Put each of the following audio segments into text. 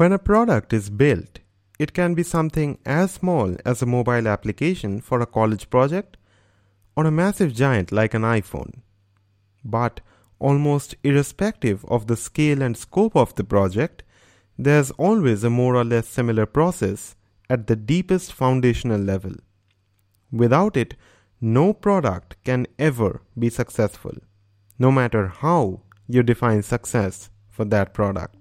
When a product is built, it can be something as small as a mobile application for a college project or a massive giant like an iPhone. But almost irrespective of the scale and scope of the project, there's always a more or less similar process at the deepest foundational level. Without it, no product can ever be successful, no matter how you define success for that product.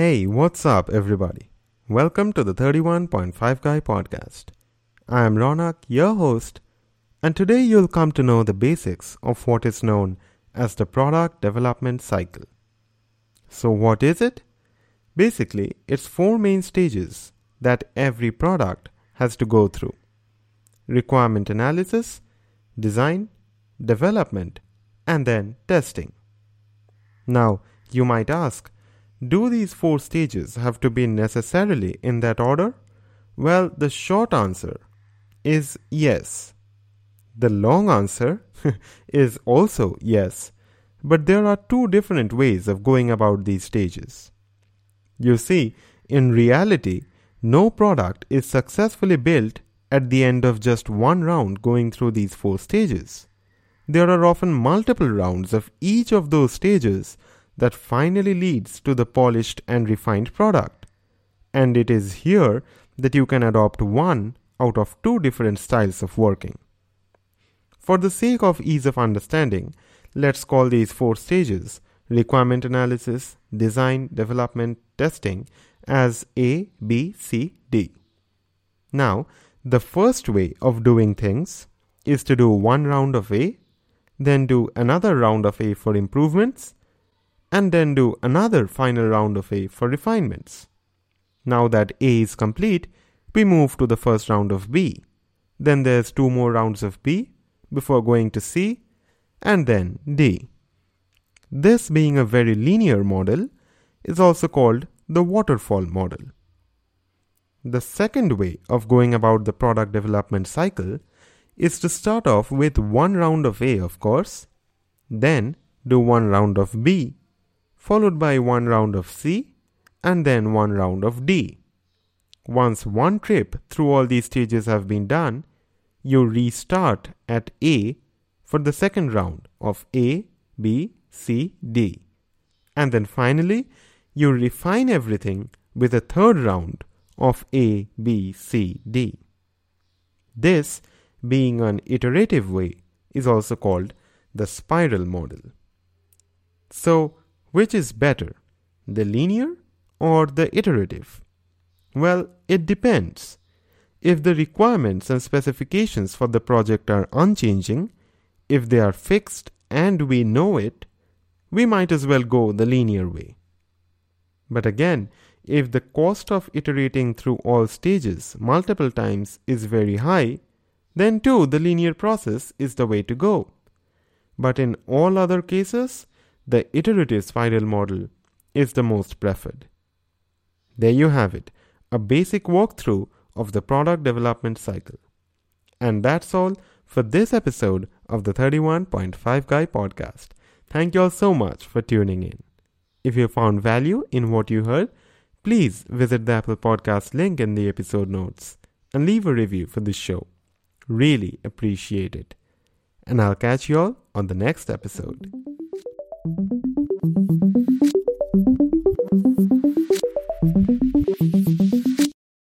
Hey, what's up, everybody? Welcome to the 31.5 Guy podcast. I am Rounak, your host, and today you'll come to know the basics of what is known as the product development cycle. So, what is it? Basically, it's four main stages that every product has to go through requirement analysis, design, development, and then testing. Now, you might ask, do these four stages have to be necessarily in that order? Well, the short answer is yes. The long answer is also yes, but there are two different ways of going about these stages. You see, in reality, no product is successfully built at the end of just one round going through these four stages. There are often multiple rounds of each of those stages that finally leads to the polished and refined product. And it is here that you can adopt one out of two different styles of working. For the sake of ease of understanding, let's call these four stages requirement analysis, design, development, testing as A, B, C, D. Now, the first way of doing things is to do one round of A, then do another round of A for improvements, and then do another final round of A for refinements. Now that A is complete, we move to the first round of B. Then there's two more rounds of B before going to C and then D. This being a very linear model is also called the waterfall model. The second way of going about the product development cycle is to start off with one round of A, of course, then do one round of B, followed by one round of C, and then one round of D. Once one trip through all these stages have been done, you restart at A for the second round of A, B, C, D. And then finally, you refine everything with a third round of A, B, C, D. This, being an iterative way, is also called the spiral model. So, which is better, the linear or the iterative? Well, it depends. If the requirements and specifications for the project are unchanging, if they are fixed and we know it, we might as well go the linear way. But again, if the cost of iterating through all stages multiple times is very high, then too the linear process is the way to go. But in all other cases, the iterative spiral model is the most preferred. There you have it, a basic walkthrough of the product development cycle. And that's all for this episode of the 31.5 Guy podcast. Thank you all so much for tuning in. If you found value in what you heard, please visit the Apple Podcast link in the episode notes and leave a review for this show. Really appreciate it. And I'll catch you all on the next episode.